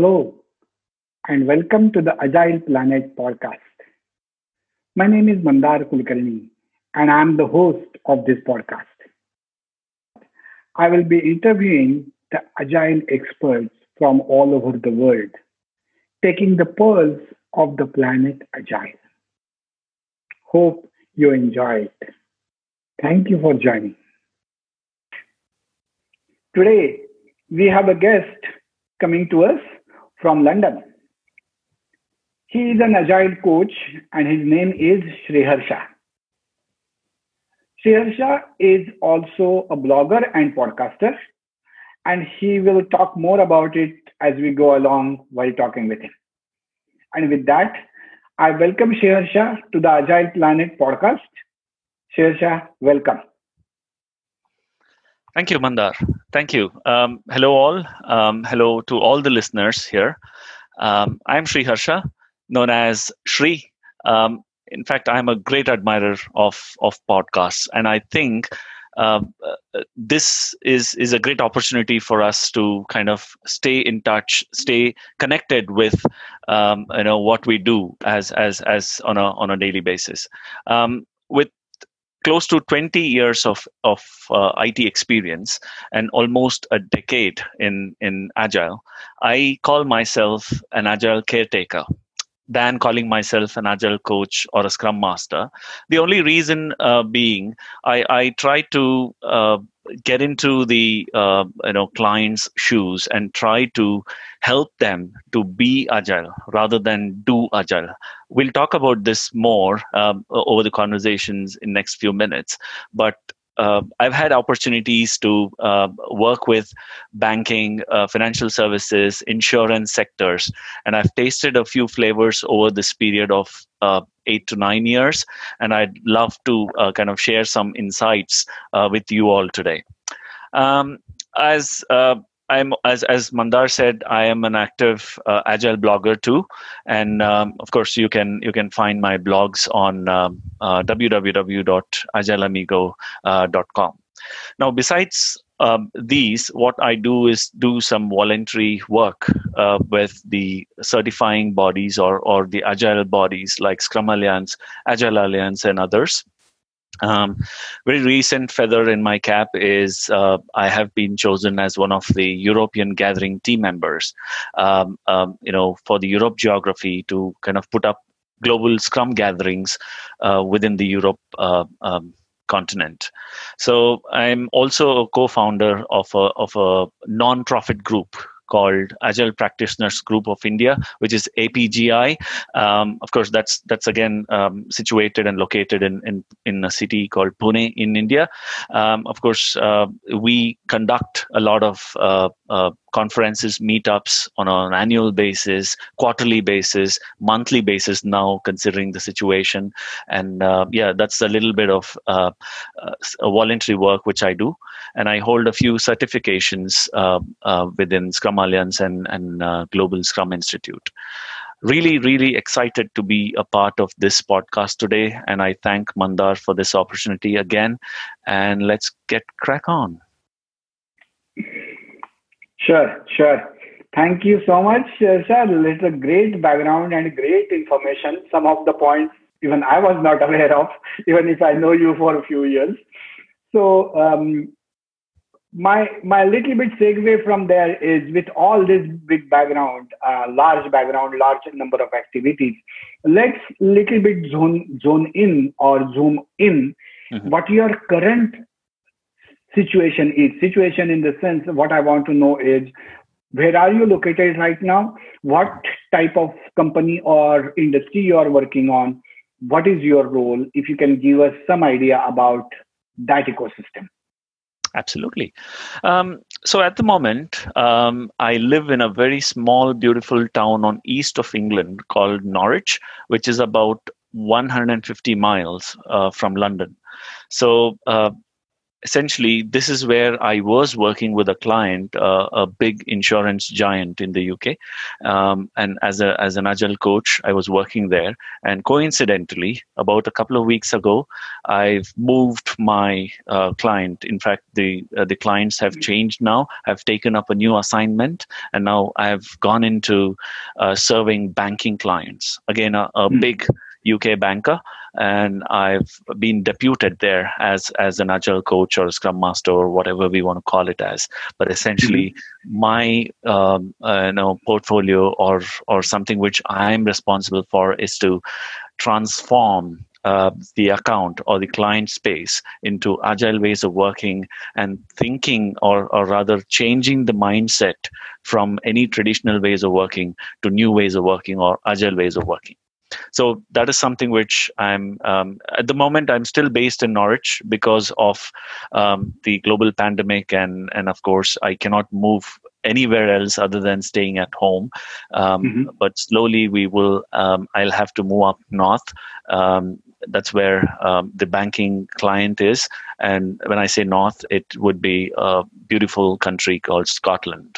Hello, and welcome to the Agile Planet podcast. My name is Mandar Kulkarni, and I'm the host of this podcast. I will be interviewing the Agile experts from all over the world, taking the pulse of the planet Agile. Hope you enjoy it. Thank you for joining. Today, we have a guest coming to us from London. He is an agile coach and his name is Sriharsha. Sriharsha is also a blogger and podcaster, and he will talk more about it as we go along while talking with him. And with that, I welcome Sriharsha to the Agile Planet podcast. Sriharsha, welcome. Thank you, Mandar. Thank you. Um, hello, all. Um, hello to all the listeners here. Um, I'm Sri Harsha, known as Shri. Um, in fact, I'm a great admirer of of podcasts, and I think um, uh, this is is a great opportunity for us to kind of stay in touch, stay connected with um, you know what we do as as as on a on a daily basis. with close to 20 years of, of uh, IT experience and almost a decade in, in Agile, I call myself an Agile caretaker than calling myself an agile coach or a scrum master. The only reason uh, being i, I try to uh, get into the uh, you know client's shoes and try to help them to be agile rather than do agile. We'll talk about this more um, over the conversations in next few minutes. But uh, I've had opportunities to uh, work with banking, uh, financial services, insurance sectors, and I've tasted a few flavors over this period of uh, eight to nine years. And I'd love to uh, kind of share some insights uh, with you all today. Um, as I'm as as Mandar said, I am an active uh, agile blogger too, and um, of course you can you can find my blogs on um, uh, www.agileamigo.com. Now, besides um, these, what I do is do some voluntary work uh, with the certifying bodies or or the agile bodies like Scrum Alliance, Agile Alliance, and others. Um, very recent feather in my cap is uh, I have been chosen as one of the European gathering team members. Um, um, you know, for the Europe geography to kind of put up global Scrum gatherings uh, within the Europe uh, um, continent. So I'm also a co-founder of a of a non-profit group called Agile Practitioners Group of India, which is APGI. Um, of course, that's that's again um, situated and located in, in in a city called Pune in India. Um, of course, uh, we conduct a lot of uh, uh, conferences, meetups on an annual basis, quarterly basis, monthly basis now, considering the situation. And uh, yeah, that's a little bit of uh, uh, voluntary work which I do. And I hold a few certifications uh, uh, within Scrum Alliance and, and uh, Global Scrum Institute. Really, really excited to be a part of this podcast today. And I thank Mandar for this opportunity again. And let's get crack on. Sure, sure. Thank you so much, uh, sir. It's a great background and great information. Some of the points even I was not aware of, even if I know you for a few years. So um, my my little bit segue from there is with all this big background, uh, large background, large number of activities. Let's little bit zone zone in or zoom in mm-hmm. what your current situation is. Situation in the sense, what I want to know is where are you located right now? What type of company or industry you are working on? What is your role? If you can give us some idea about that ecosystem. Absolutely. Um, so at the moment, um, I live in a very small, beautiful town on east of England called Norwich, which is about 150 miles uh, from London. So uh, essentially, this is where I was working with a client, uh, a big insurance giant in the UK, um, and as a as an agile coach, I was working there. And coincidentally, about a couple of weeks ago, I've moved my uh, client. In fact, the uh, the clients have changed now. I've taken up a new assignment, and now I've gone into uh, serving banking clients. Again, a, a mm. big UK banker, and I've been deputed there as as an agile coach or a scrum master or whatever we want to call it as. But essentially, mm-hmm. my um, uh, you know portfolio or or something which I'm responsible for is to transform uh, the account or the client space into agile ways of working and thinking or, or rather changing the mindset from any traditional ways of working to new ways of working or agile ways of working so that is something which i'm um, at the moment i'm still based in norwich because of um, the global pandemic and and of course i cannot move anywhere else other than staying at home. Um, mm-hmm. but slowly we will um, i'll have to move up north. Um, that's where um, the banking client is. And when i say north it would be a beautiful country called scotland.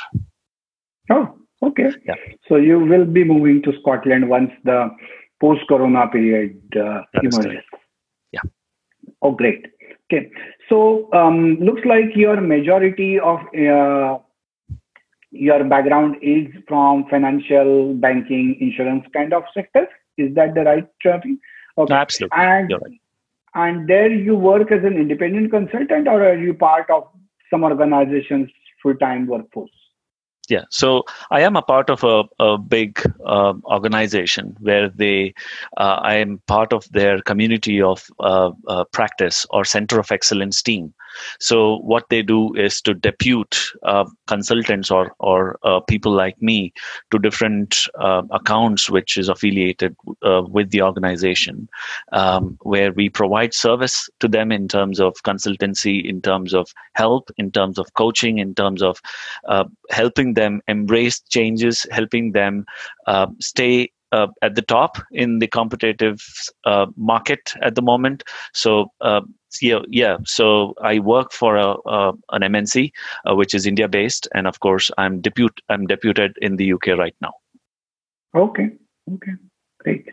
Oh okay. Yeah. so you will be moving to scotland once the post corona period uh, emerges. Yeah. Oh, great. Okay. So, um, looks like your majority of uh, your background is from financial, banking, insurance kind of sectors. Is that the right thing? Okay. Absolutely. And, right. and there you work as an independent consultant or are you part of some organization's full-time workforce? Yeah. So i am a part of a, a big uh, organization where they uh, i am part of their community of uh, uh practice or center of excellence team so what they do is to depute uh, consultants or or uh, people like me to different uh, accounts which is affiliated uh, with the organization, um, where we provide service to them in terms of consultancy, in terms of help, in terms of coaching, in terms of uh, helping them embrace changes, helping them uh, stay uh, at the top in the competitive uh, market at the moment. So uh, yeah, yeah. So I work for a, an MNC, uh, which is India based, and of course I'm deput I'm deputed in the UK right now. Okay, okay, great.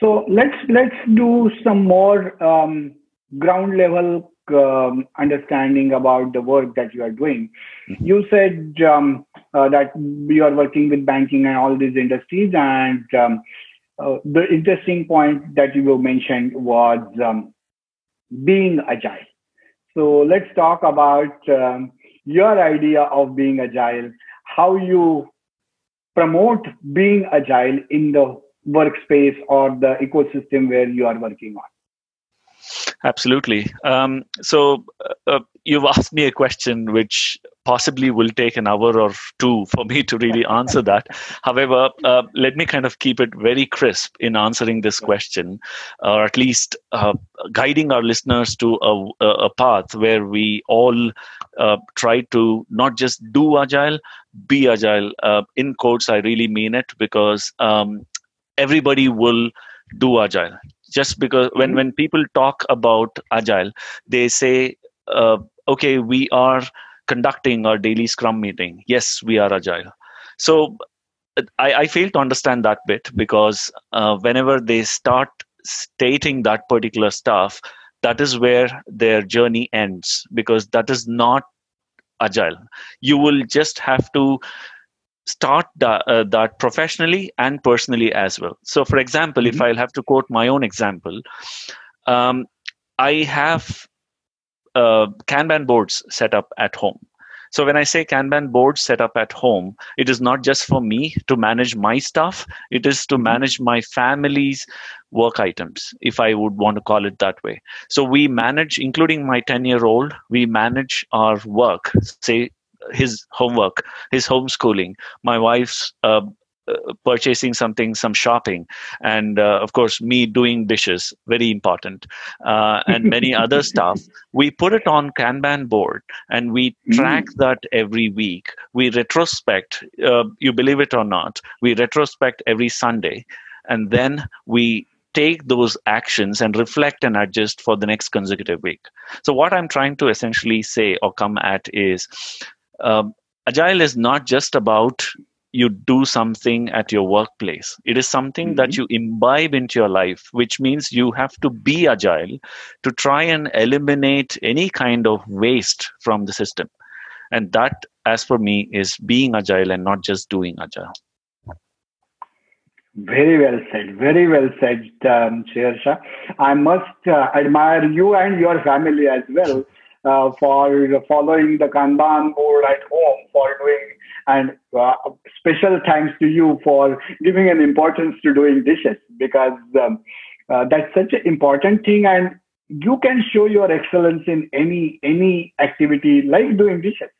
So let's let's do some more um, ground level um, understanding about the work that you are doing. Mm-hmm. You said um, uh, that you are working with banking and all these industries, and um, uh, the interesting point that you mentioned was um, being agile. So let's talk about um, your idea of being agile, how you promote being agile in the workspace or the ecosystem where you are working on. Absolutely. Um, so uh, you've asked me a question which possibly will take an hour or two for me to really answer that. However, uh, let me kind of keep it very crisp in answering this question, or at least uh, guiding our listeners to a, a path where we all uh, try to not just do agile, be agile. Uh, in quotes, I really mean it because um, everybody will do agile just because when mm-hmm. when people talk about agile they say uh, okay we are conducting our daily scrum meeting yes we are agile so i, I fail to understand that bit because uh, whenever they start stating that particular stuff that is where their journey ends because that is not agile you will just have to start that, uh, that professionally and personally as well. So, for example, mm-hmm. if I'll have to quote my own example, um, I have uh, Kanban boards set up at home. So when I say Kanban boards set up at home, it is not just for me to manage my stuff. It is to manage my family's work items, if I would want to call it that way. So we manage, including my 10 year old, we manage our work, say his homework, his homeschooling, my wife's uh, purchasing something, some shopping, and uh, of course, me doing dishes, very important, uh, and many other stuff. We put it on Kanban board and we track mm. that every week. We retrospect, uh, you believe it or not, we retrospect every Sunday, and then we take those actions and reflect and adjust for the next consecutive week. So, what I'm trying to essentially say or come at is um, agile is not just about you do something at your workplace. It is something mm-hmm. that you imbibe into your life, which means you have to be agile to try and eliminate any kind of waste from the system. And that, as for me, is being agile and not just doing agile. Very well said. Very well said, um, Shersha. I must uh, admire you and your family as well uh, for following the Kanban board at home, for doing, and uh, special thanks to you for giving an importance to doing dishes because um, uh, that's such an important thing, and you can show your excellence in any any activity like doing dishes.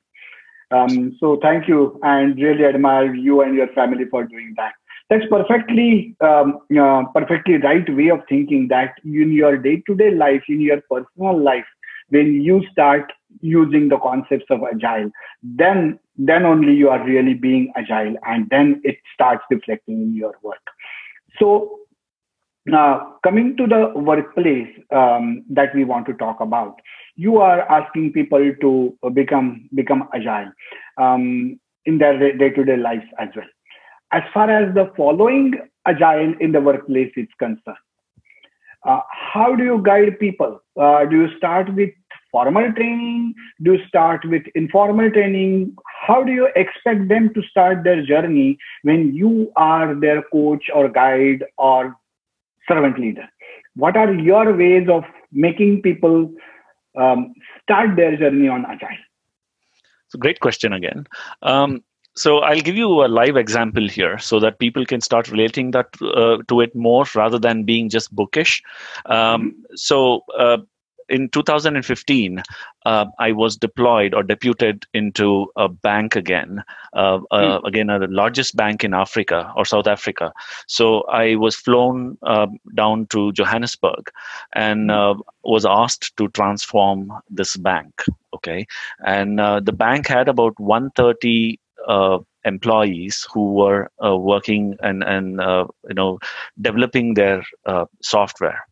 Um, so thank you, and really admire you and your family for doing that that's perfectly um, uh, perfectly right way of thinking that in your day-to-day life in your personal life when you start using the concepts of agile then then only you are really being agile and then it starts reflecting in your work so now coming to the workplace um, that we want to talk about you are asking people to become become agile um, in their day-to-day lives as well as far as the following agile in the workplace is concerned. Uh, how do you guide people? Uh, do you start with formal training? Do you start with informal training? How do you expect them to start their journey when you are their coach or guide or servant leader? What are your ways of making people um, start their journey on agile? It's a great question again. Um, so I'll give you a live example here so that people can start relating that uh, to it more rather than being just bookish. Um, so uh, in 2015, uh, I was deployed or deputed into a bank again, uh, uh, mm. again, uh, the largest bank in Africa or South Africa. So I was flown uh, down to Johannesburg and uh, was asked to transform this bank. Okay, and the bank had about 130 uh, employees who were uh, working and and uh, you know developing their uh, software.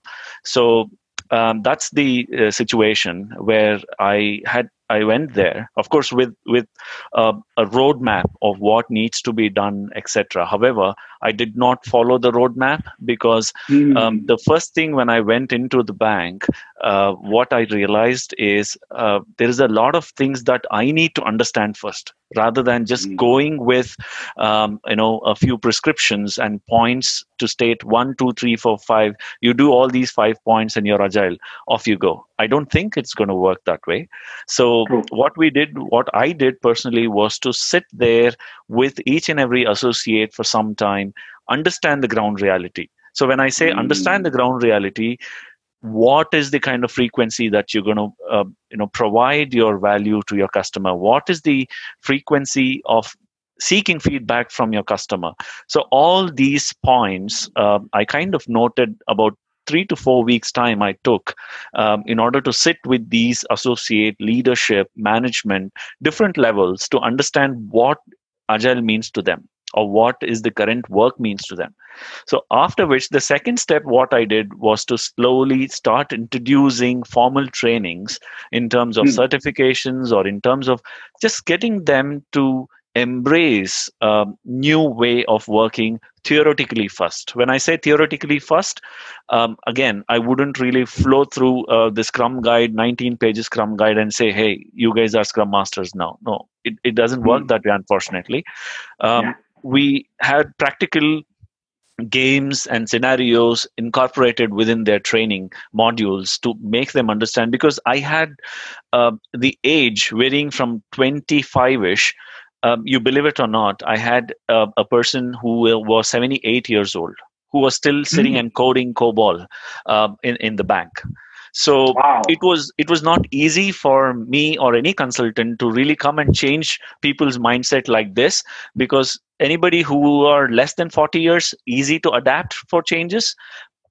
So um, that's the uh, situation where I had I went there, of course, with with uh, a roadmap of what needs to be done, etc. However, I did not follow the roadmap because mm. um, the first thing when I went into the bank, uh, what I realized is uh, there is a lot of things that I need to understand first rather than just mm. going with um, you know a few prescriptions and points to state one two three four five you do all these five points and you're agile off you go i don't think it's going to work that way so True. what we did what i did personally was to sit there with each and every associate for some time understand the ground reality so when i say mm. understand the ground reality what is the kind of frequency that you're going to uh, you know provide your value to your customer? What is the frequency of seeking feedback from your customer? So all these points uh, i kind of noted about three to four weeks time i took um, in order to sit with these associate leadership management different levels to understand what agile means to them or what is the current work means to them. So after which the second step what i did was to slowly start introducing formal trainings in terms of mm. certifications or in terms of just getting them to embrace a new way of working theoretically first. When i say theoretically first um, again i wouldn't really flow through uh, the scrum guide 19 pages scrum guide and say hey you guys are scrum masters now. No it, it doesn't work mm. that way unfortunately. Um, yeah we had practical games and scenarios incorporated within their training modules to make them understand because i had uh, the age varying from 25ish um, you believe it or not i had uh, a person who was 78 years old who was still sitting mm-hmm. and coding cobol uh, in, in the bank so wow. it was it was not easy for me or any consultant to really come and change people's mindset like this because anybody who are less than 40 years easy to adapt for changes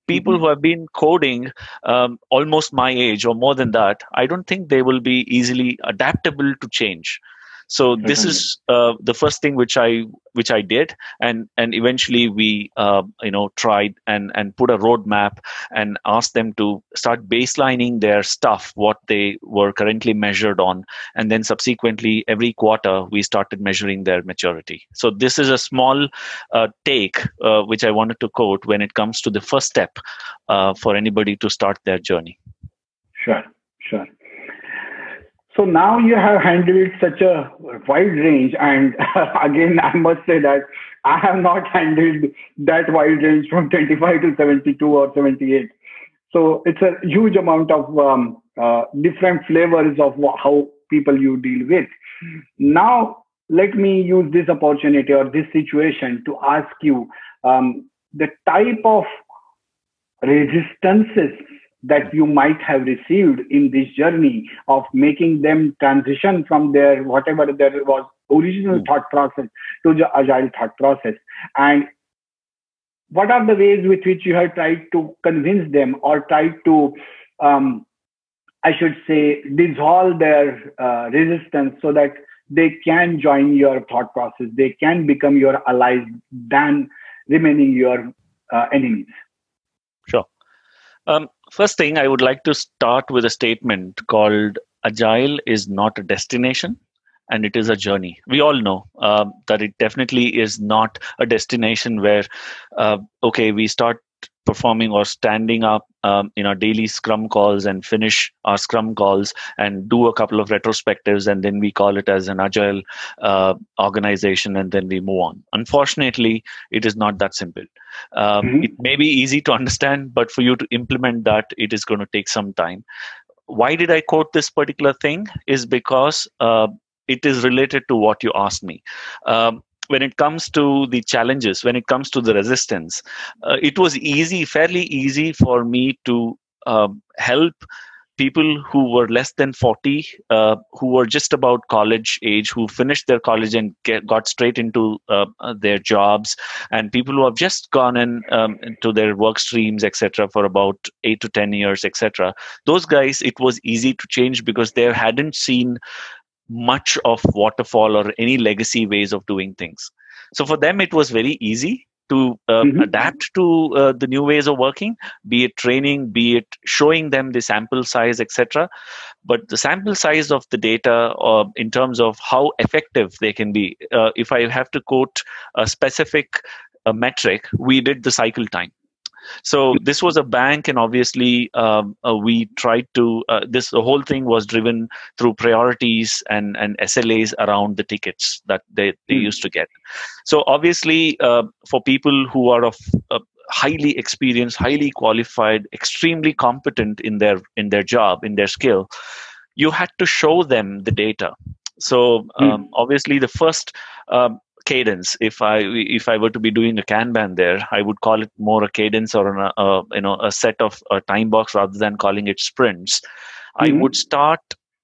people mm-hmm. who have been coding um, almost my age or more than that i don't think they will be easily adaptable to change so this is uh, the first thing which i which i did and and eventually we uh, you know tried and and put a roadmap and asked them to start baselining their stuff what they were currently measured on. And then subsequently every quarter we started measuring their maturity. So this is a small uh, take uh, which i wanted to quote when it comes to the first step uh, for anybody to start their journey. Sure. Sure so now you have handled such a wide range, and again, I must say that I have not handled that wide range from 25 to 72 or 78. So it's a huge amount of um, uh, different flavors of how people you deal with. Now, let me use this opportunity or this situation to ask you um, the type of resistances that you might have received in this journey of making them transition from their whatever there was original mm. thought process to the agile thought process. And what are the ways with which you have tried to convince them or tried to um, i should say dissolve their uh, resistance so that they can join your thought process they can become your allies than remaining your uh, enemies? Sure. Um, first thing, I would like to start with a statement called Agile is not a destination and it is a journey. We all know uh, that it definitely is not a destination where, uh, okay, we start performing or standing up um, in our daily scrum calls and finish our scrum calls and do a couple of retrospectives and then we call it as an agile uh, organization and then we move on. Unfortunately it is not that simple. Um, mm-hmm. it may be easy to understand but for you to implement that it is going to take some time. Why did i quote this particular thing? Is because uh, it is related to what you asked me. Um, when it comes to the challenges, when it comes to the resistance, uh, it was easy, fairly easy for me to um, help people who were less than 40 uh, who were just about college age who finished their college and get, got straight into uh, uh their jobs and people who have just gone in um, into their work streams etc for about 8 to 10 years etc those guys it was easy to change because they hadn't seen much of waterfall or any legacy ways of doing things. So for them, it was very easy to uh, mm-hmm. adapt to uh, the new ways of working be it training be it showing them the sample size etc but the sample size of the data uh, in terms of how effective they can be uh, if i have to quote a specific uh, metric we did the cycle time so this was a bank, and obviously um, uh, we tried to. Uh, this the whole thing was driven through priorities and and SLAs around the tickets that they they mm. used to get. So obviously, uh, for people who are of uh, highly experienced, highly qualified, extremely competent in their in their job, in their skill, you had to show them the data. So um, mm. obviously, the first um, cadence. If i if i were to be doing a kanban there i would call it more a cadence or an, a, you know a set of a time box rather than calling it sprints. Mm-hmm. i hmm. would start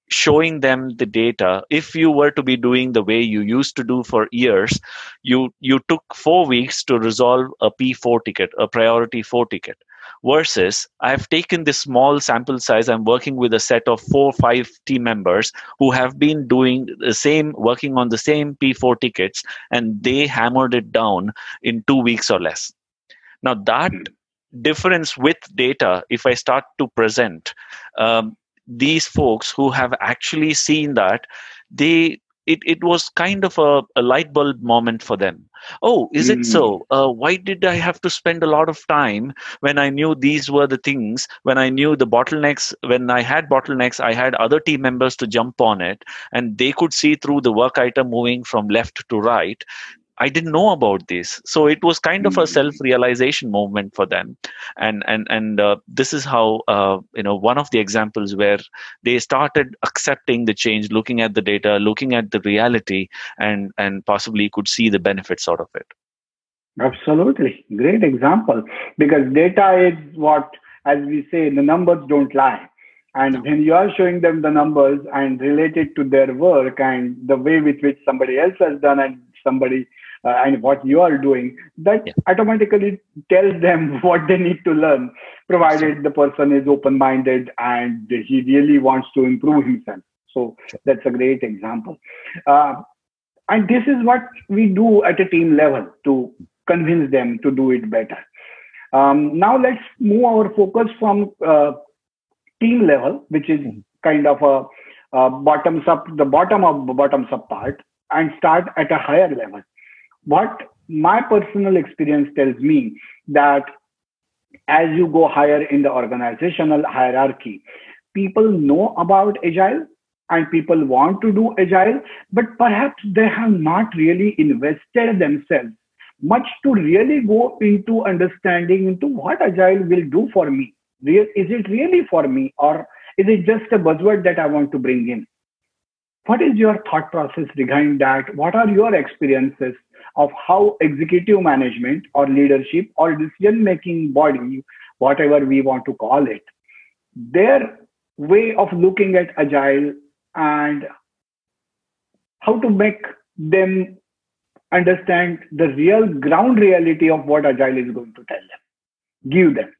showing them the data. If you were to be doing the way you used to do for years you you took 4 weeks to resolve a p4 ticket a priority 4 ticket versus I've taken this small sample size. I'm working with a set of four, five team members who have been doing the same, working on the same P4 tickets, and they hammered it down in two weeks or less. Now, that difference with data, if I start to present, um, these folks who have actually seen that, they it, it was kind of a, a light bulb moment for them oh is mm. it so hmm. uh, why did i have to spend a lot of time when i knew these were the things when i knew the bottlenecks when i had bottlenecks i had other team members to jump on it and they could see through the work item moving from left to right I didn't know about this. So it was kind of a hmm. self-realization movement for them, and and and uh, this is how uh, you know one of the examples where they started accepting the change, looking at the data, looking at the reality, and and possibly could see the benefits out of it. Absolutely, great example because data is what, as we say, the numbers don't lie. And when you are showing them the numbers and related to their work and the way with which somebody else has done and somebody uh, and what you are doing, that yeah. automatically tells them what they need to learn, provided the person is open minded and he really wants to improve himself. So that's a great example. Uh, and this is what we do at a team level to convince them to do it better. Um, now let's move our focus from uh, team level, which is kind of a, a bottoms up, the bottom of bottoms up part, and start at a higher level. What my personal experience tells me that as you go higher in the organizational hierarchy, people know about agile and people want to do agile, but perhaps they have not really invested themselves much to really go into understanding into what agile will do for me. Is it really for me or is it just a buzzword that I want to bring in? What is your thought process regarding that? What are your experiences of how executive management or leadership or decision making body, whatever we want to call it, their way of looking at agile and how to make them understand the real ground reality of what agile is going to tell them give them.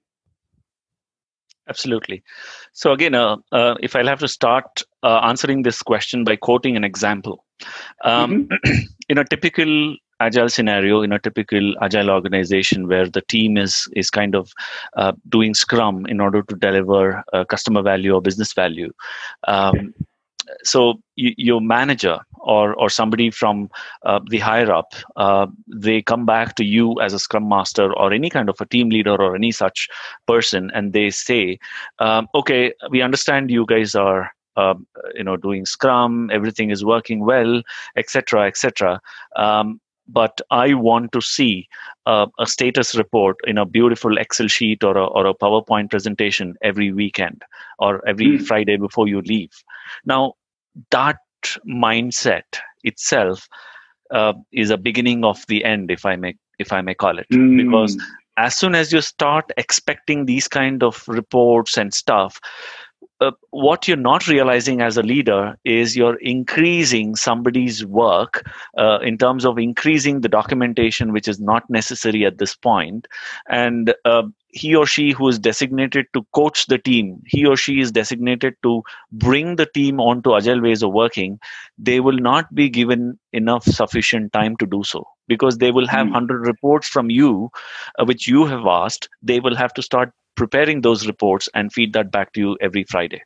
Absolutely. So again uh, uh, if i'll have to start uh, answering this question by quoting an example. Um, mm-hmm. in a typical agile scenario in a typical agile organization where the team is is kind of uh, doing scrum in order to deliver uh, customer value or business value. Um, so your manager or or somebody from uh, the higher up uh, they come back to you as a scrum master or any kind of a team leader or any such person and they say um, okay we understand you guys are uh, you know doing scrum everything is working well etc etc um, but I want to see uh, a status report in a beautiful Excel sheet or a, or a PowerPoint presentation every weekend or every mm. Friday before you leave. Now, that mindset itself uh, is a beginning of the end, if I may if I may call it, mm. because as soon as you start expecting these kind of reports and stuff uh, what you're not realizing as a leader is you're increasing somebody's work uh, in terms of increasing the documentation which is not necessary at this point. and uh, he or she who is designated to coach the team he or she is designated to bring the team onto agile ways of working they will not be given enough sufficient time to do so because they will have mm. 100 reports from you uh, which you have asked they will have to start preparing those reports and feed that back to you every Friday.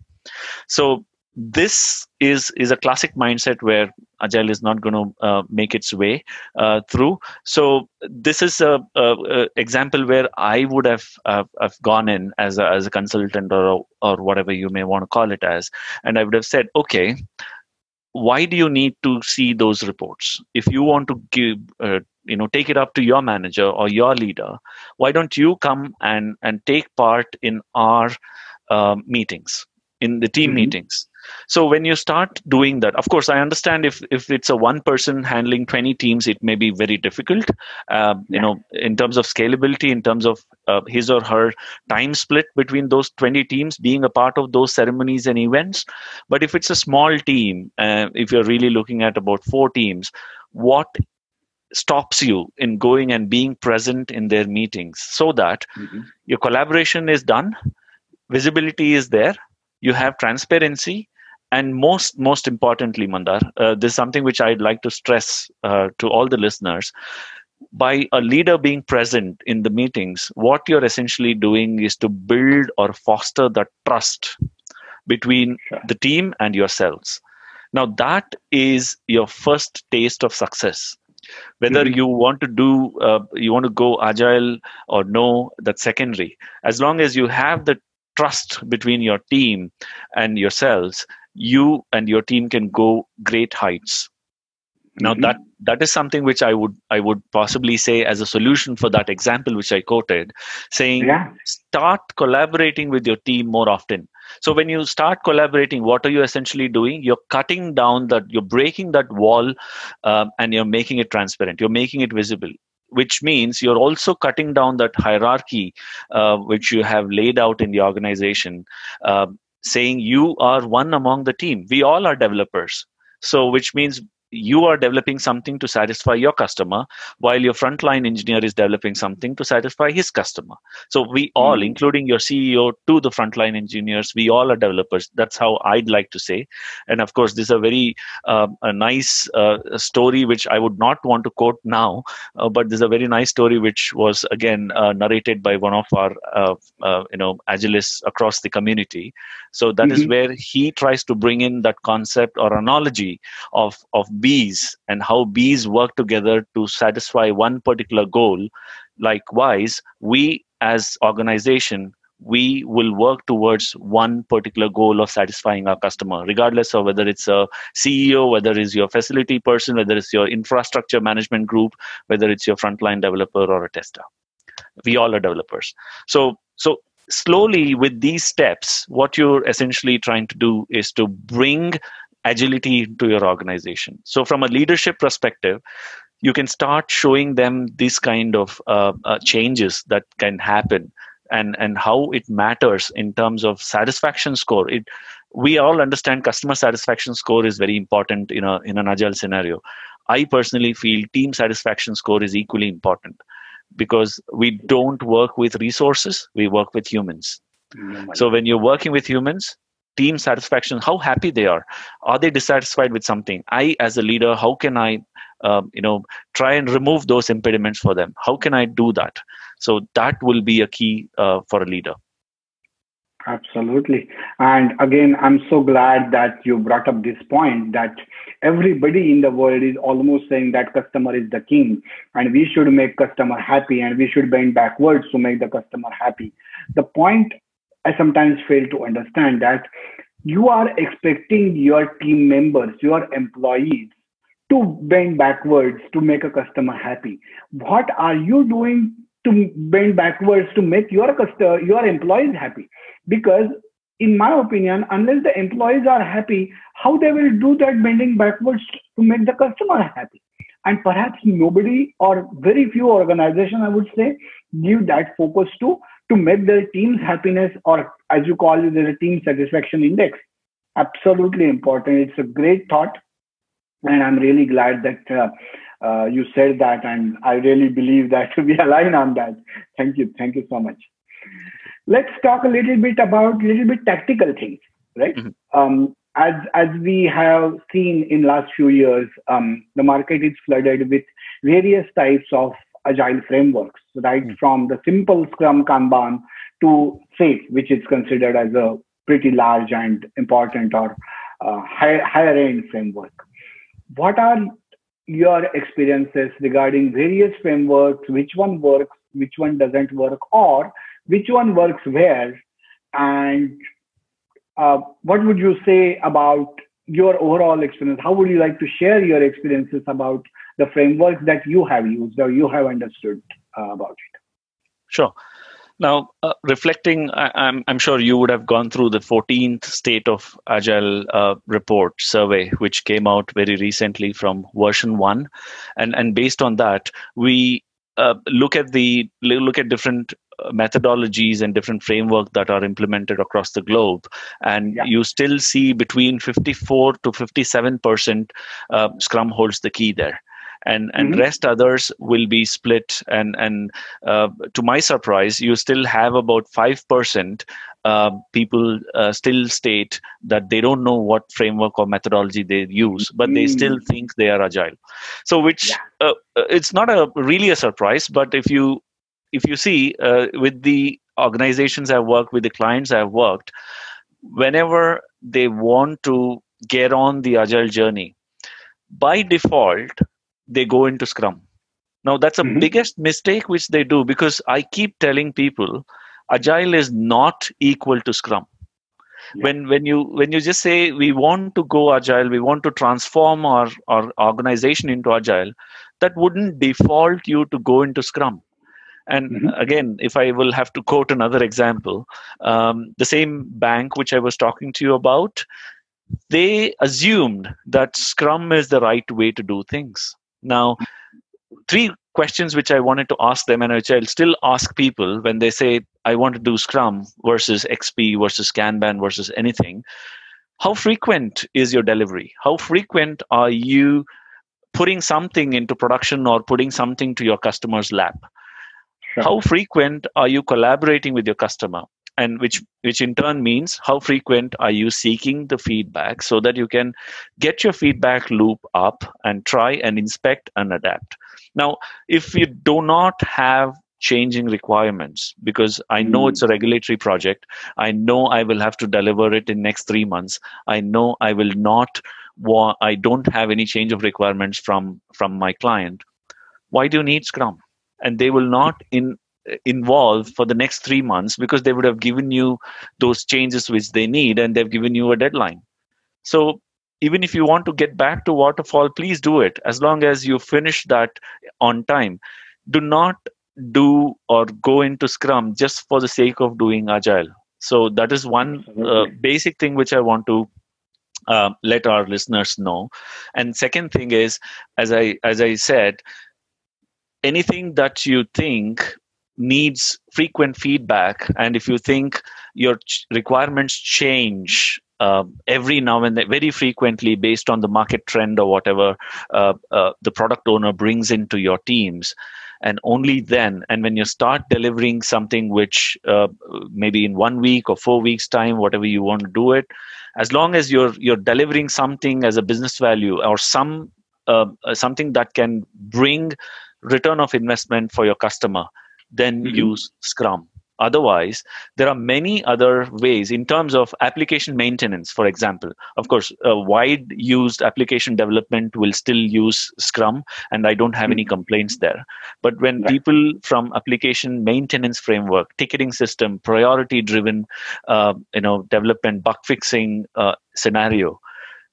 So this is is a classic mindset where agile is not going to uh, make its way uh, through so this is a, a, a, example where i would have uh, have gone in as a, as a consultant or or whatever you may want to call it as and i would have said okay why do you need to see those reports? If you want to give uh, you know take it up to your manager or your leader why don't you come and and take part in our uh, meetings in the team mm-hmm. meetings so when you start doing that of course i understand if if it's a one person handling 20 teams it may be very difficult uh, yeah. you know in terms of scalability in terms of uh, his or her time split between those 20 teams being a part of those ceremonies and events but if it's a small team uh, if you're really looking at about four teams what stops you in going and being present in their meetings so that mm-hmm. your collaboration is done visibility is there you have transparency and most most importantly mandar uh, this is something which i'd like to stress uh, to all the listeners by a leader being present in the meetings what you're essentially doing is to build or foster the trust between sure. the team and yourselves now that is your first taste of success whether mm-hmm. you want to do uh, you want to go agile or no that's secondary as long as you have the trust between your team and yourselves you and your team can go great heights. Now mm-hmm. that that is something which i would i would possibly say as a solution for that example which i quoted saying yeah. start collaborating with your team more often. So when you start collaborating what are you essentially doing? You're cutting down that you're breaking that wall um, and you're making it transparent. You're making it visible which means you're also cutting down that hierarchy uh, which you have laid out in the organization uh, saying you are one among the team. We all are developers. So which means you are developing something to satisfy your customer while your frontline engineer is developing something to satisfy his customer so we all mm-hmm. including your ceo to the frontline engineers we all are developers that's how i'd like to say and of course this is a very uh, a nice uh, story which i would not want to quote now uh, but this is a very nice story which was again uh, narrated by one of our uh, uh, you know agilists across the community so that mm-hmm. is where he tries to bring in that concept or analogy of of bees and how bees work together to satisfy one particular goal. Likewise we as organization we will work towards one particular goal of satisfying our customer regardless of whether it's a ceo whether it's your facility person whether it's your infrastructure management group whether it's your frontline developer or a tester. We all are developers. So so slowly with these steps what you're essentially trying to do is to bring agility into your organization. So from a leadership perspective you can start showing them these kind of uh, uh, changes that can happen and and how it matters in terms of satisfaction score. It we all understand customer satisfaction score is very important in a in an agile scenario. I personally feel team satisfaction score is equally important because we don't work with resources we work with humans. So when you're working with humans team satisfaction how happy they are. Are they dissatisfied with something? I as a leader how can i um, you know try and remove those impediments for them? How can i do that? So that will be a key uh, for a leader. Absolutely. And again i'm so glad that you brought up this point that everybody in the world is almost saying that customer is the king and we should make customer happy and we should bend backwards to make the customer happy. The point i sometimes fail to understand that you are expecting your team members your employees to bend backwards to make a customer happy. What are you doing to bend backwards to make your customer your employees happy? Because in my opinion unless the employees are happy how they will do that bending backwards to make the customer happy? And perhaps nobody or very few organizations i would say give that focus to to make their team's happiness or as you call it a team satisfaction index absolutely important. It's a great thought and i'm really glad that uh, uh, you said that and i really believe that we align on that. Thank you. Thank you so much. Let's talk a little bit about a little bit tactical things right? Mm-hmm. um, as as we have seen in last few years um, the market is flooded with various types of agile frameworks right from the simple scrum kanban to SAFe which is considered as a pretty large and important or uh, high, higher end framework. What are your experiences regarding various frameworks, which one works, which one doesn't work, or which one works where, and uh, what would you say about your overall experience? How would you like to share your experiences about the frameworks that you have used or you have understood about it? Sure. Now, uh, reflecting, I, am I'm, I'm sure you would have gone through the 14th State of Agile uh, report survey, which came out very recently from VersionOne, and and based on that, we uh, look at the look at different uh, methodologies and different framework that are implemented across the globe and yeah. you still see between 54 to 57 percent uh, scrum holds the key there and and mm-hmm. rest others will be split and and uh, to my surprise you still have about 5% uh, people uh, still state that they don't know what framework or methodology they use but mm. they still think they are agile so which yeah. Uh, uh, it's not a really a surprise but if you if you see uh, with the organizations i've worked with the clients i've worked whenever they want to get on the agile journey by default they go into scrum now that's a mm-hmm. biggest mistake which they do because i keep telling people agile is not equal to scrum yeah. when when you when you just say we want to go agile we want to transform our our organization into agile that wouldn't default you to go into scrum and mm-hmm. again if i will have to quote another example um, the same bank which i was talking to you about they assumed that scrum is the right way to do things now, three questions which I wanted to ask them and which I'll still ask people when they say, I want to do Scrum versus XP versus Kanban versus anything. How frequent is your delivery? How frequent are you putting something into production or putting something to your customer's lap? sure. how frequent are you collaborating with your customer and which which in turn means how frequent are you seeking the feedback so that you can get your feedback loop up and try and inspect and adapt now if you do not have changing requirements because i know it's a hmm. regulatory project i know i will have to deliver it in next 3 months i know i will not i don't have any change of requirements from from my client why do you need scrum and they will not in involve for the next 3 months because they would have given you those changes which they need and they've given you a deadline so even if you want to get back to waterfall please do it as long as you finish that on time do not do or go into Scrum just for the sake of doing Agile. So that is one uh, basic thing which I want to uh, let our listeners know. And second thing is, as I as I said, anything that you think needs frequent feedback, and if you think your ch- requirements change uh, every now and then, very frequently based on the market trend or whatever uh, uh, the product owner brings into your teams, and only then and when you start delivering something which uh, maybe in one week or four weeks time whatever you want to do it as long as you're you're delivering something as a business value or some uh, something that can bring return of investment for your customer then mm-hmm. use scrum Otherwise, there are many other ways in terms of application maintenance, for example. Of course, a wide used application development will still use Scrum, and I don't have any hmm. complaints there. But when right. people from application maintenance framework, ticketing system, priority driven, uh, you know, development, bug fixing uh, scenario,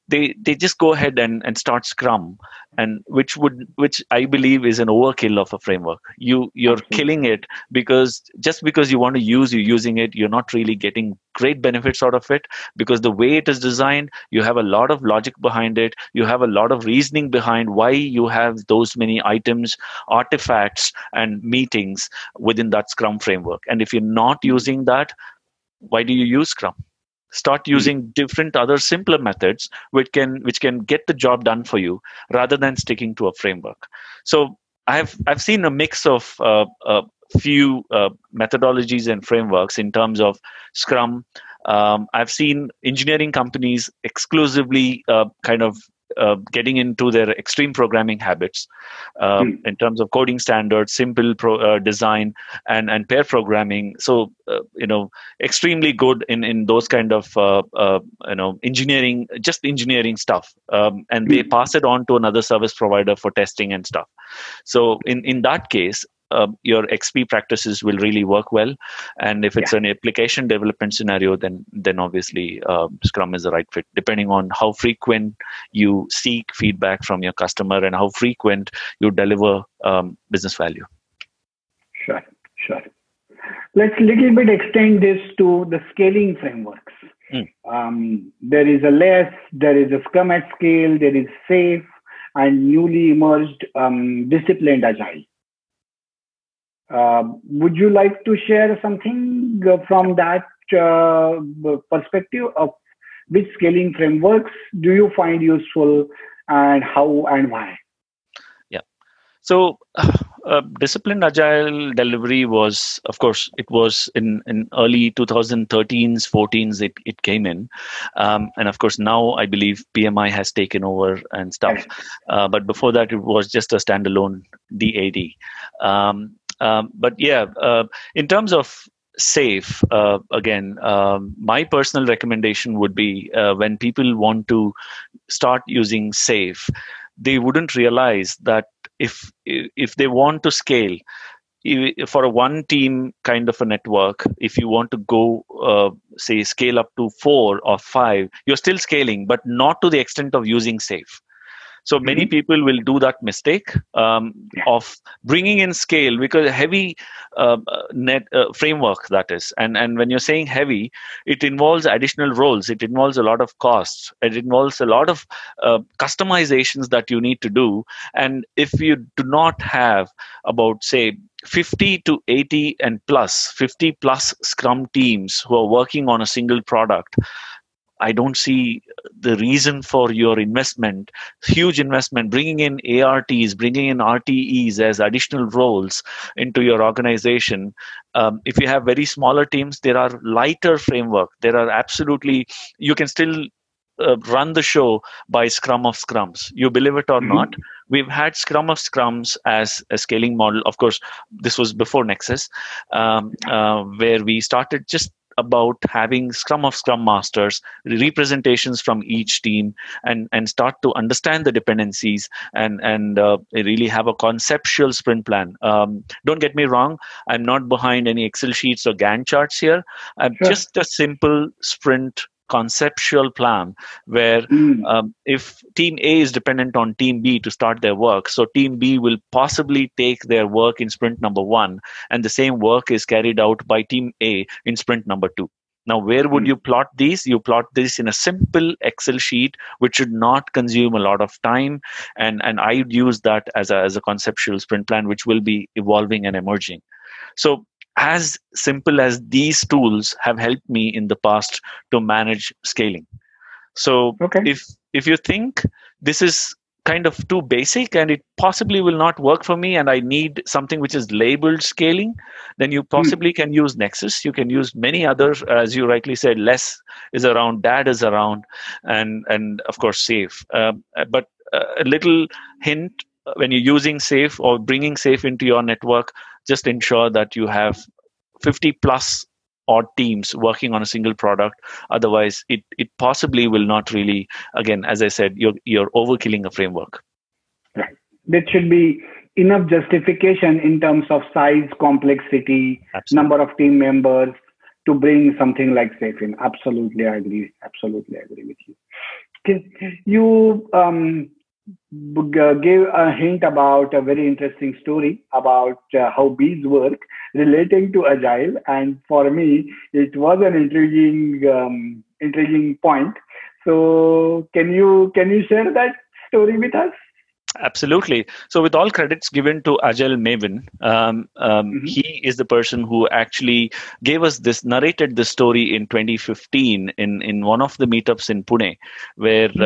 they they just go ahead and, and start scrum and which would which i believe is an overkill of a framework. You you're killing it because just because you want to use you using it you're not really getting great benefits out of it. Because the way it is designed you have a lot of logic behind it. You have a lot of reasoning behind why you have those many items artifacts and meetings within that scrum framework. And if you're not hmm. using that why do you use scrum start hmm. using different other simpler methods which can which can get the job done for you rather than sticking to a framework so i've i've seen a mix of uh, a few uh, methodologies and frameworks in terms of scrum um, i've seen engineering companies exclusively uh, kind of uh, getting into their extreme programming habits um, mm. in terms of coding standards, simple pro, uh, design, and and pair programming. So uh, you know, extremely good in in those kind of uh, uh, you know engineering, just engineering stuff, um, and mm. they hmm. pass it on to another service provider for testing and stuff. So in in that case, uh, your XP practices will really work well. And if it's yeah. an application development scenario, then then obviously uh, Scrum is the right fit, depending on how frequent you seek feedback from your customer and how frequent you deliver um, business value. Sure, sure. Let's little bit extend this to the scaling frameworks. Mm. Um, there is a LeSS, there is a Scrum at scale, there is SAFe, and newly emerged um, disciplined agile. Uh, would you like to share something from that uh, perspective of which scaling frameworks do you find useful and how and why? Yeah. So, uh, disciplined agile delivery was, of course, it was in, in early 2013s, 14s, it, it came in. Um, and of course, now I believe PMI has taken over and stuff. Uh, but before that, it was just a standalone DAD. Um, um, but yeah, uh, in terms of SAFe uh, again um, my personal recommendation would be uh, when people want to start using SAFe they wouldn't realize that if if they want to scale for a one team kind of a network if you want to go uh, say scale up to four or five you're still scaling but not to the extent of using SAFe so many mm-hmm. people will do that mistake um, of bringing in scale because heavy uh, net uh, framework that is, and and when you're saying heavy, it involves additional roles. It involves a lot of costs. It involves a lot of uh, customizations that you need to do. And if you do not have about say 50 to 80 and plus 50 plus scrum teams who are working on a single product I don't see the reason for your investment, huge investment, bringing in ARTs, bringing in RTEs as additional roles into your organization. Um, if you have very smaller teams, there are lighter framework. There are absolutely you can still uh, run the show by Scrum of Scrums. You believe it or mm-hmm. not, we've had Scrum of Scrums as a scaling model. Of course, this was before Nexus, um, uh, where we started just about having scrum of scrum masters representations from each team and and start to understand the dependencies and and uh, really have a conceptual sprint plan um, don't get me wrong i'm not behind any excel sheets or gantt charts here i'm sure. just a simple sprint conceptual plan where mm. um, if team A is dependent on team B to start their work, so team B will possibly take their work in sprint number one, and the same work is carried out by team A in sprint number two. Now, where would mm. you plot these? You plot this in a simple Excel sheet, which should not consume a lot of time. And, and I would use that as a, as a conceptual sprint plan, which will be evolving and emerging. So as simple as these tools have helped me in the past to manage scaling so okay. if if you think this is kind of too basic and it possibly will not work for me and i need something which is labeled scaling then you possibly mm. can use nexus you can use many other as you rightly said LeSS is around DAD is around and and of course SAFe um, but a little hint when you're using SAFe or bringing SAFe into your network just ensure that you have 50 plus odd teams working on a single product. Otherwise it, it possibly will not really again as i said you're, you're overkilling a framework. Right. There should be enough justification in terms of size complexity absolutely. number of team members to bring something like SAFe in absolutely i agree. Absolutely I agree with you. You um, gave a hint about a very interesting story about uh, how bees work relating to agile. And for me it was an intriguing um, intriguing point. So can you can you share that story with us Absolutely. So, with all credits given to Agile Maven, um, um, mm-hmm. he is the person who actually gave us this, narrated this story in 2015 in, in one of the meetups in Pune, where mm-hmm.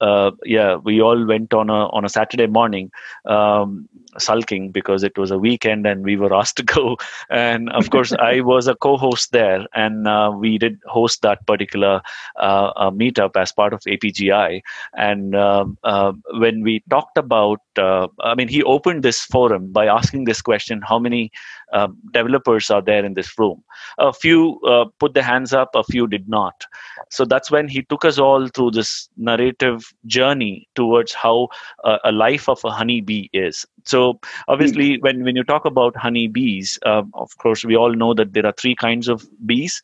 uh, uh, yeah, we all went on a on a Saturday morning. Um, sulking because it was a weekend and we were asked to go. And of course, I was a co-host there, and uh, we did host that particular uh, uh, meetup as part of APGI. And um, uh, when we talked about, uh, I mean, he opened this forum by asking this question: How many um, developers are there in this room? A few uh, put their hands up, a few did not. So that's when he took us all through this narrative journey towards how a life of a honeybee is. So obviously, mm. when when you talk about honey bees, uh, of course, we all know that there are three kinds of bees.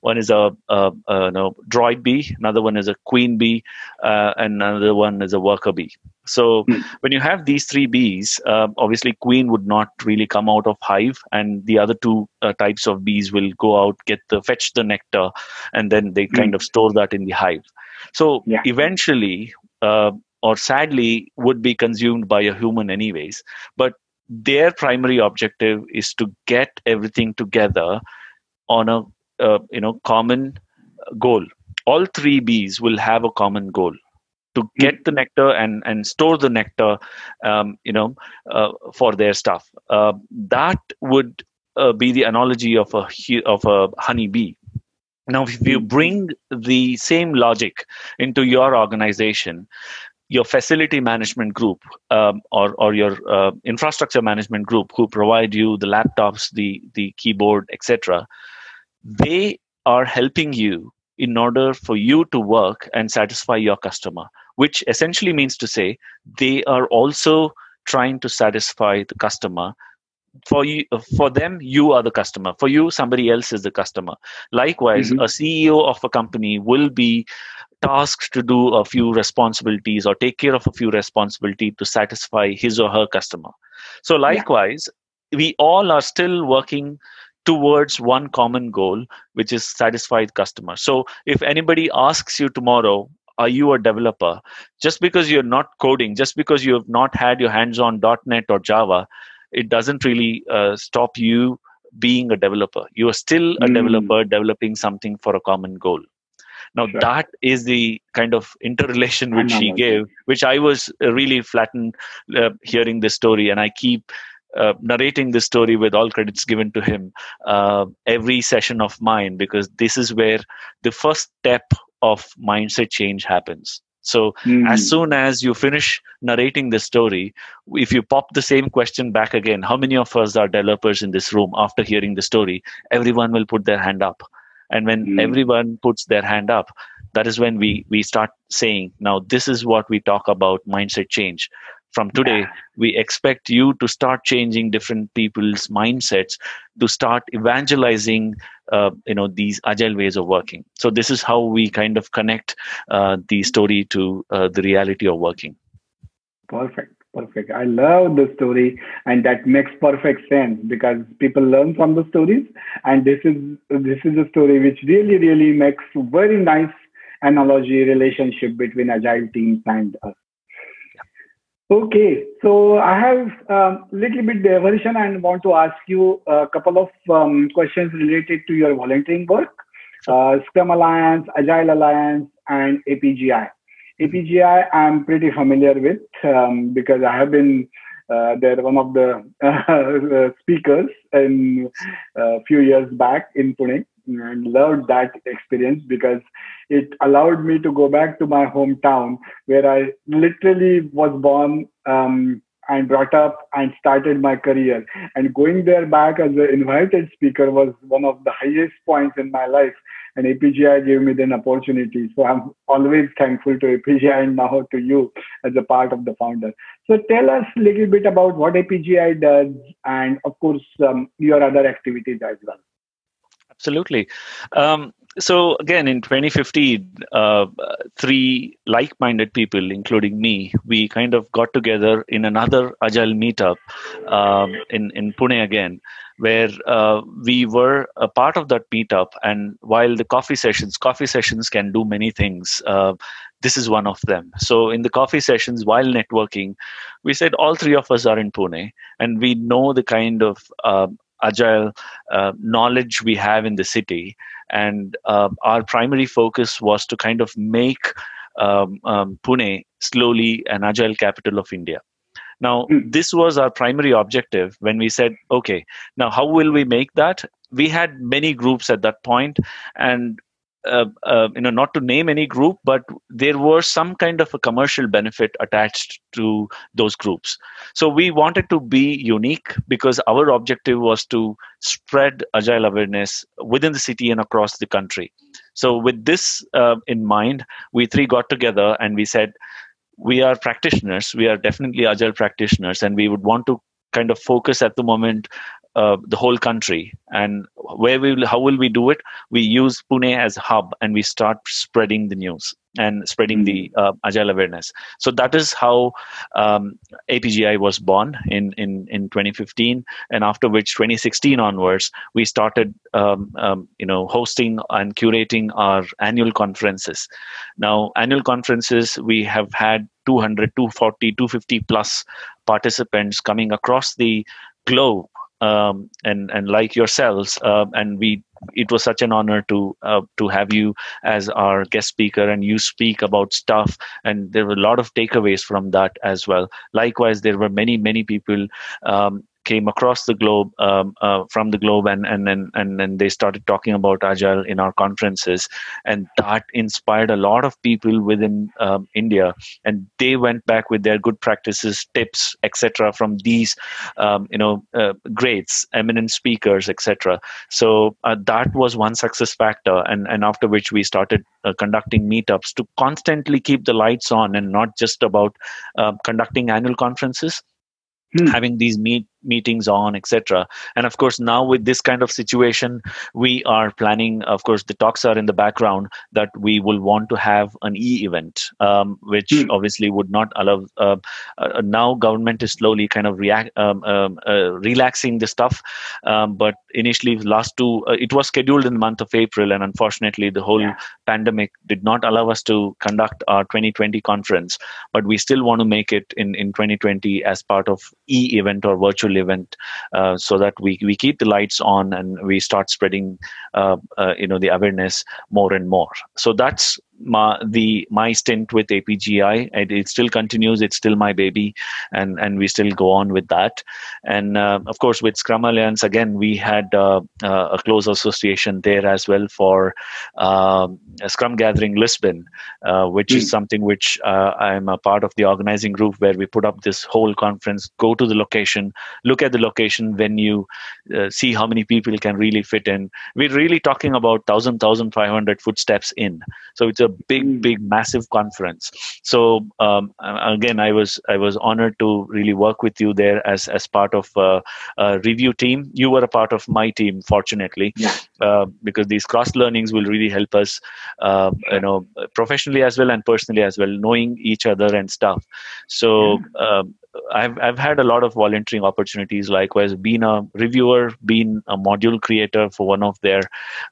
One is a, a, a no, drone bee, another one is a queen bee, uh, and another one is a worker bee. So mm. when you have these three bees, uh, obviously queen would not really come out of hive, and the other two uh, types of bees will go out, get the fetch the nectar, and then they mm. kind of store that in the hive. So yeah. eventually, uh, or sadly would be consumed by a human anyways. But their primary objective is to get everything together on a uh, you know common goal. All three bees will have a common goal to get the nectar and and store the nectar um, you know uh, for their stuff. Uh, that would uh, be the analogy of a of a honey bee now if you bring the same logic into your organization your facility management group um, or, or your uh, infrastructure management group who provide you the laptops the, the keyboard etc they are helping you in order for you to work and satisfy your customer which essentially means to say they are also trying to satisfy the customer for you for them you are the customer. For you somebody else is the customer. Likewise mm-hmm. a ceo of a company will be tasked to do a few responsibilities or take care of a few responsibility to satisfy his or her customer. So likewise yeah. we all are still working towards one common goal which is satisfied customer. So if anybody asks you tomorrow are you a developer? just because you're not coding just because you have not had your hands on net or java it doesn't really uh, stop you being a developer you are still a mm. developer developing something for a common goal Now sure. that is the kind of interrelation which she gave, which I was really flattened uh, hearing this story, and I keep uh, narrating this story with all credits given to him uh, every session of mine because this is where the first step of mindset change happens so mm. as soon as you finish narrating the story if you pop the same question back again how many of us are developers in this room after hearing the story everyone will put their hand up and when mm. everyone puts their hand up that is when we we start saying now this is what we talk about mindset change from today yeah. we expect you to start changing different people's mindsets to start evangelizing uh, you know these agile ways of working. So this is how we kind of connect uh, the story to uh, the reality of working. Perfect. Perfect. I love the story and that makes perfect sense because people learn from the stories and this is this is a story which really really makes very nice analogy relationship between agile teams and us Okay, so I have a um, little bit diversion and want to ask you a couple of um, questions related to your volunteering work, uh, Scrum Alliance, Agile Alliance, and APGI. APGI I'm pretty familiar with um, because I have been uh, they're one of the uh, speakers in a uh, few years back in Pune and loved that experience because it allowed me to go back to my hometown where I literally was born um, and brought up and started my career. And going there back as an invited speaker was one of the highest points in my life. And APGI gave me an opportunity. So I'm always thankful to APGI and now to you as a part of the founder. So tell us a little bit about what APGI does and, of course, um, your other activities as well. Absolutely. Um, so again, in 2015, uh, three like-minded people, including me, we kind of got together in another agile meetup um, in in Pune again, where uh, we were a part of that meetup. And while the coffee sessions, coffee sessions can do many things. Uh, this is one of them. So in the coffee sessions, while networking, we said all three of us are in Pune, and we know the kind of uh, agile uh, knowledge we have in the city. And uh, our primary focus was to kind of make um, um, pune slowly an agile capital of india. Now hmm. this was our primary objective when we said okay now how will we make that? We had many groups at that point and uh, uh, you know not to name any group but there were some kind of a commercial benefit attached to those groups. So we wanted to be unique because our objective was to spread agile awareness within the city and across the country. So with this uh, in mind we three got together and we said we are practitioners. We are definitely agile practitioners and we would want to kind of focus at the moment uh, the whole country. And where we will how will we do it? We use pune as hub and we start spreading the news and spreading the hmm. uh, agile awareness. So that is how um, apgi was born in, in in 2015 and after which 2016 onwards we started um, um, you know hosting and curating our annual conferences. Now annual conferences we have had 200 240 250 plus participants coming across the globe um, and and like yourselves, uh, and we it was such an honor to uh, to have you as our guest speaker and you speak about stuff and there were a lot of takeaways from that as well. Likewise there were many many people um, came across the globe um, uh, from the globe and and and and then they started talking about agile in our conferences. And that inspired a lot of people within um, india. And they went back with their good practices tips etc from these um, you know uh, greats eminent speakers etc so uh, that was one success factor. And and after which we started uh, conducting meetups to constantly keep the lights on and not just about uh, conducting annual conferences. Hmm. having these meet meetings on etc and of course now with this kind of situation we are planning of course the talks are in the background that we will want to have an e-event um, which mm. obviously would not allow uh, uh, now government is slowly kind of react um, um, uh, relaxing the stuff um, but initially last two uh, it was scheduled in the month of april and unfortunately the whole yeah. pandemic did not allow us to conduct our 2020 conference but we still want to make it in in 2020 as part of e-event or virtual event uh, so that we, we keep the lights on and we start spreading uh, uh, you know the awareness more and more. So that's my the my stint with APGI. It, it, still continues. It's still my baby, and and we still go on with that. And uh, of course, with Scrum Alliance, again, we had uh, uh, a close association there as well for um, Scrum Gathering Lisbon, uh, which mm. is hmm. something which uh, I'm a part of the organizing group where we put up this whole conference. Go to the location, look at the location venue, uh, see how many people can really fit in. We're really talking about 1,000, 1,500 footsteps in. So it's a big, big, massive conference. So um, again, I was I was honored to really work with you there as as part of uh, a review team. You were a part of my team, fortunately, yeah. uh, because these cross learnings will really help us, uh, you know, professionally as well and personally as well, knowing each other and stuff. So. Yeah. Um, I've I've had a lot of volunteering opportunities. Likewise, being a reviewer, being a module creator for one of their,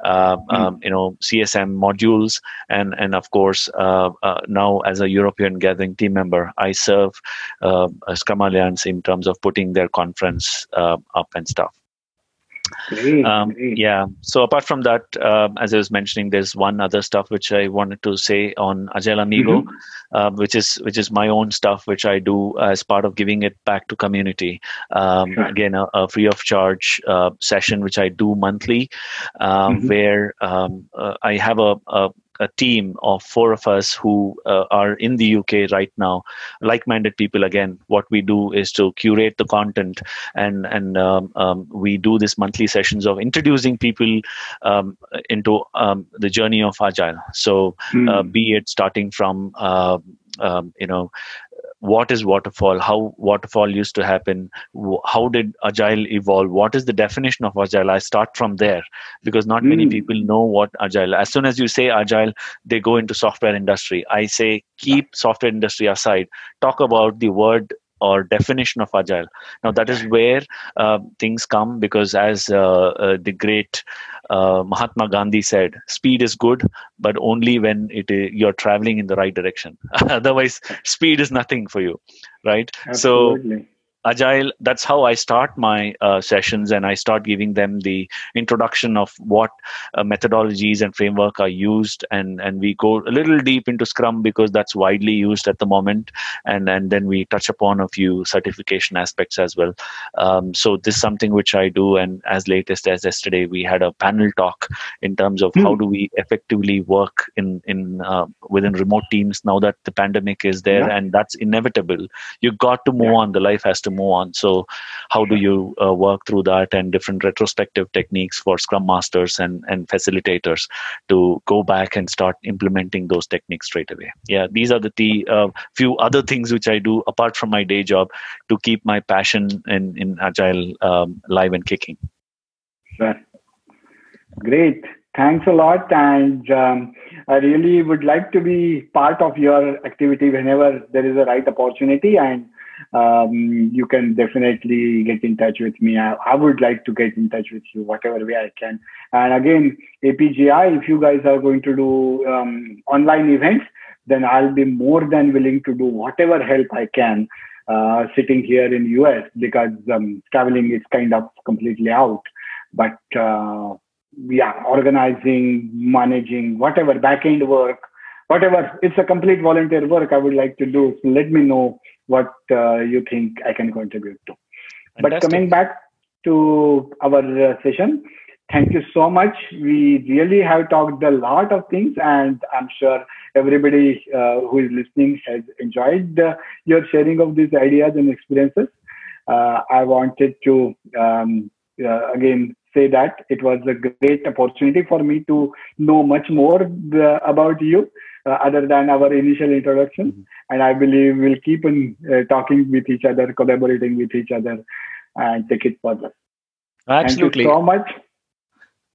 uh, mm. um, you know, CSM modules, and and of course uh, uh, now as a European Gathering team member, I serve uh, Scrum Alliance in terms of putting their conference uh, up and stuff. Great, um, great. Yeah. So apart from that, uh, as I was mentioning, there's one other stuff which I wanted to say on Agile Amigo, mm-hmm. uh, which is which is my own stuff which I do as part of giving it back to community. Um, sure. Again, a, a, free of charge uh, session which I do monthly, um, mm-hmm. where um, uh, I have a, a a team of four of us who uh, are in the UK right now, like-minded people. Again, what we do is to curate the content, and and um, um, we do this monthly sessions of introducing people um, into um, the journey of agile. So, mm. uh, be it starting from uh, um, you know what is waterfall? How waterfall used to happen? How did agile evolve? What is the definition of agile? I start from there because not mm. many hmm. people know what agile as soon as you say agile they go into software industry. I say keep software industry aside. Talk about the word or definition of agile. Now that is where uh, things come because as uh, uh, the great uh, mahatma gandhi said speed is good but only when it you're traveling in the right direction. Otherwise speed is nothing for you right? Absolutely. so agile that's how i start my uh, sessions and i start giving them the introduction of what uh, methodologies and framework are used and and we go a little deep into scrum because that's widely used at the moment and and then we touch upon a few certification aspects as well um, so this is something which i do and as latest as yesterday we had a panel talk in terms of mm. how do we effectively work in in uh, within remote teams now that the pandemic is there yeah. and that's inevitable you got to move yeah. on the life has to to move on. So how do you uh, work through that and different retrospective techniques for scrum masters and and facilitators to go back and start implementing those techniques straight away? Yeah these are the, uh, few other things which i do apart from my day job to keep my passion in in agile um, live and kicking. Sure. great. Thanks a lot. And um, i really would like to be part of your activity whenever there is a right opportunity. And um, you can definitely get in touch with me. I, I, would like to get in touch with you, whatever way I can. And again, APGI, if you guys are going to do um, online events, then I'll be more than willing to do whatever help I can. Uh, sitting here in US because um, traveling is kind of completely out. But uh, yeah, organizing, managing, whatever backend work, whatever, it's a complete volunteer work I would like to do. So let me know what uh, you think I can contribute to. Fantastic. But coming back to our uh, session, thank you so much. We really have talked a lot of things, and I'm sure everybody uh, who is listening has enjoyed your sharing of these ideas and experiences. Uh, I wanted to um, uh, again say that it was a great opportunity for me to know much more uh, about you uh, other than our initial introduction. Mm-hmm. And I believe we'll keep on uh, talking with each other, collaborating with each other, and take it further. Absolutely. Thank you so much.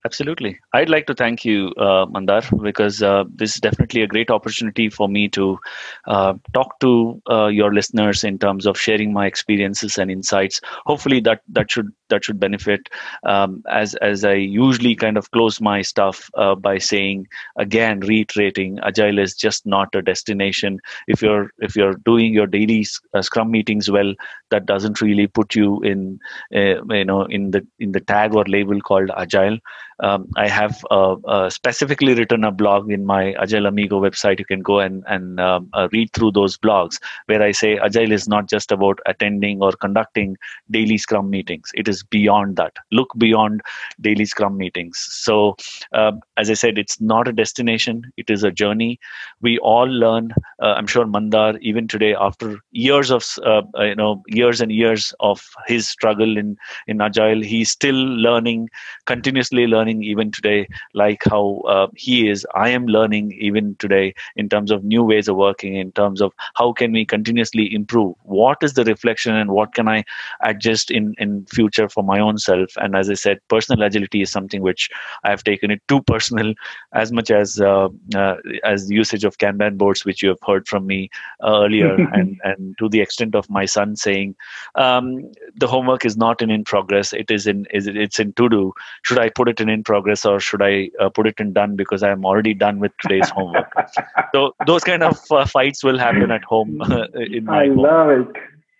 Absolutely. I'd like to thank you, uh, Mandar, because uh, this is definitely a great opportunity for me to uh, talk to uh, your listeners in terms of sharing my experiences and insights. Hopefully, that that should that should benefit. Um, as as I usually kind of close my stuff uh, by saying again, reiterating, Agile is just not a destination. If you're if you're doing your daily uh, Scrum meetings well, that doesn't really put you in you know in the in the tag or label called Agile um, I have uh, uh, specifically written a blog in my Agile Amigo website. You can go and, and um, uh, read through those blogs where I say Agile is not just about attending or conducting daily Scrum meetings. It is beyond that. Look beyond daily Scrum meetings. So, um, as I said, it's not a destination. It is a journey. We all learn. Uh, I'm sure Mandar, even today, after years of uh, you know years and years of his struggle in in Agile, he's still learning, continuously learning learning even today, like how uh, he is. I am learning even today in terms of new ways of working, in terms of how can we continuously improve. What is the reflection, and what can I adjust in in future for my own self? And as I said, personal agility is something which I have taken it too personal, as much as uh, uh, as usage of Kanban boards, which you have heard from me earlier, and and to the extent of my son saying um, the homework is not in in progress; it is in is it's in to do. Should I put it in in progress or should I uh, put it in done because I am already done with today's homework? so those kind of uh, fights will happen at home. in my I home. love it.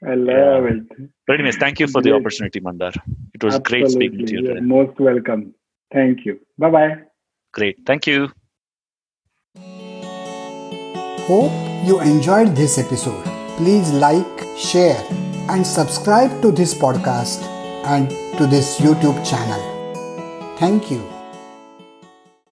I love yeah. it. But anyways, thank you for great. the opportunity, Mandar. It was Absolutely. great speaking to you. You're most welcome. Thank you. Bye bye. Great. Thank you. Hope you enjoyed this episode. Please like, share, and subscribe to this podcast and to this YouTube channel. Thank you.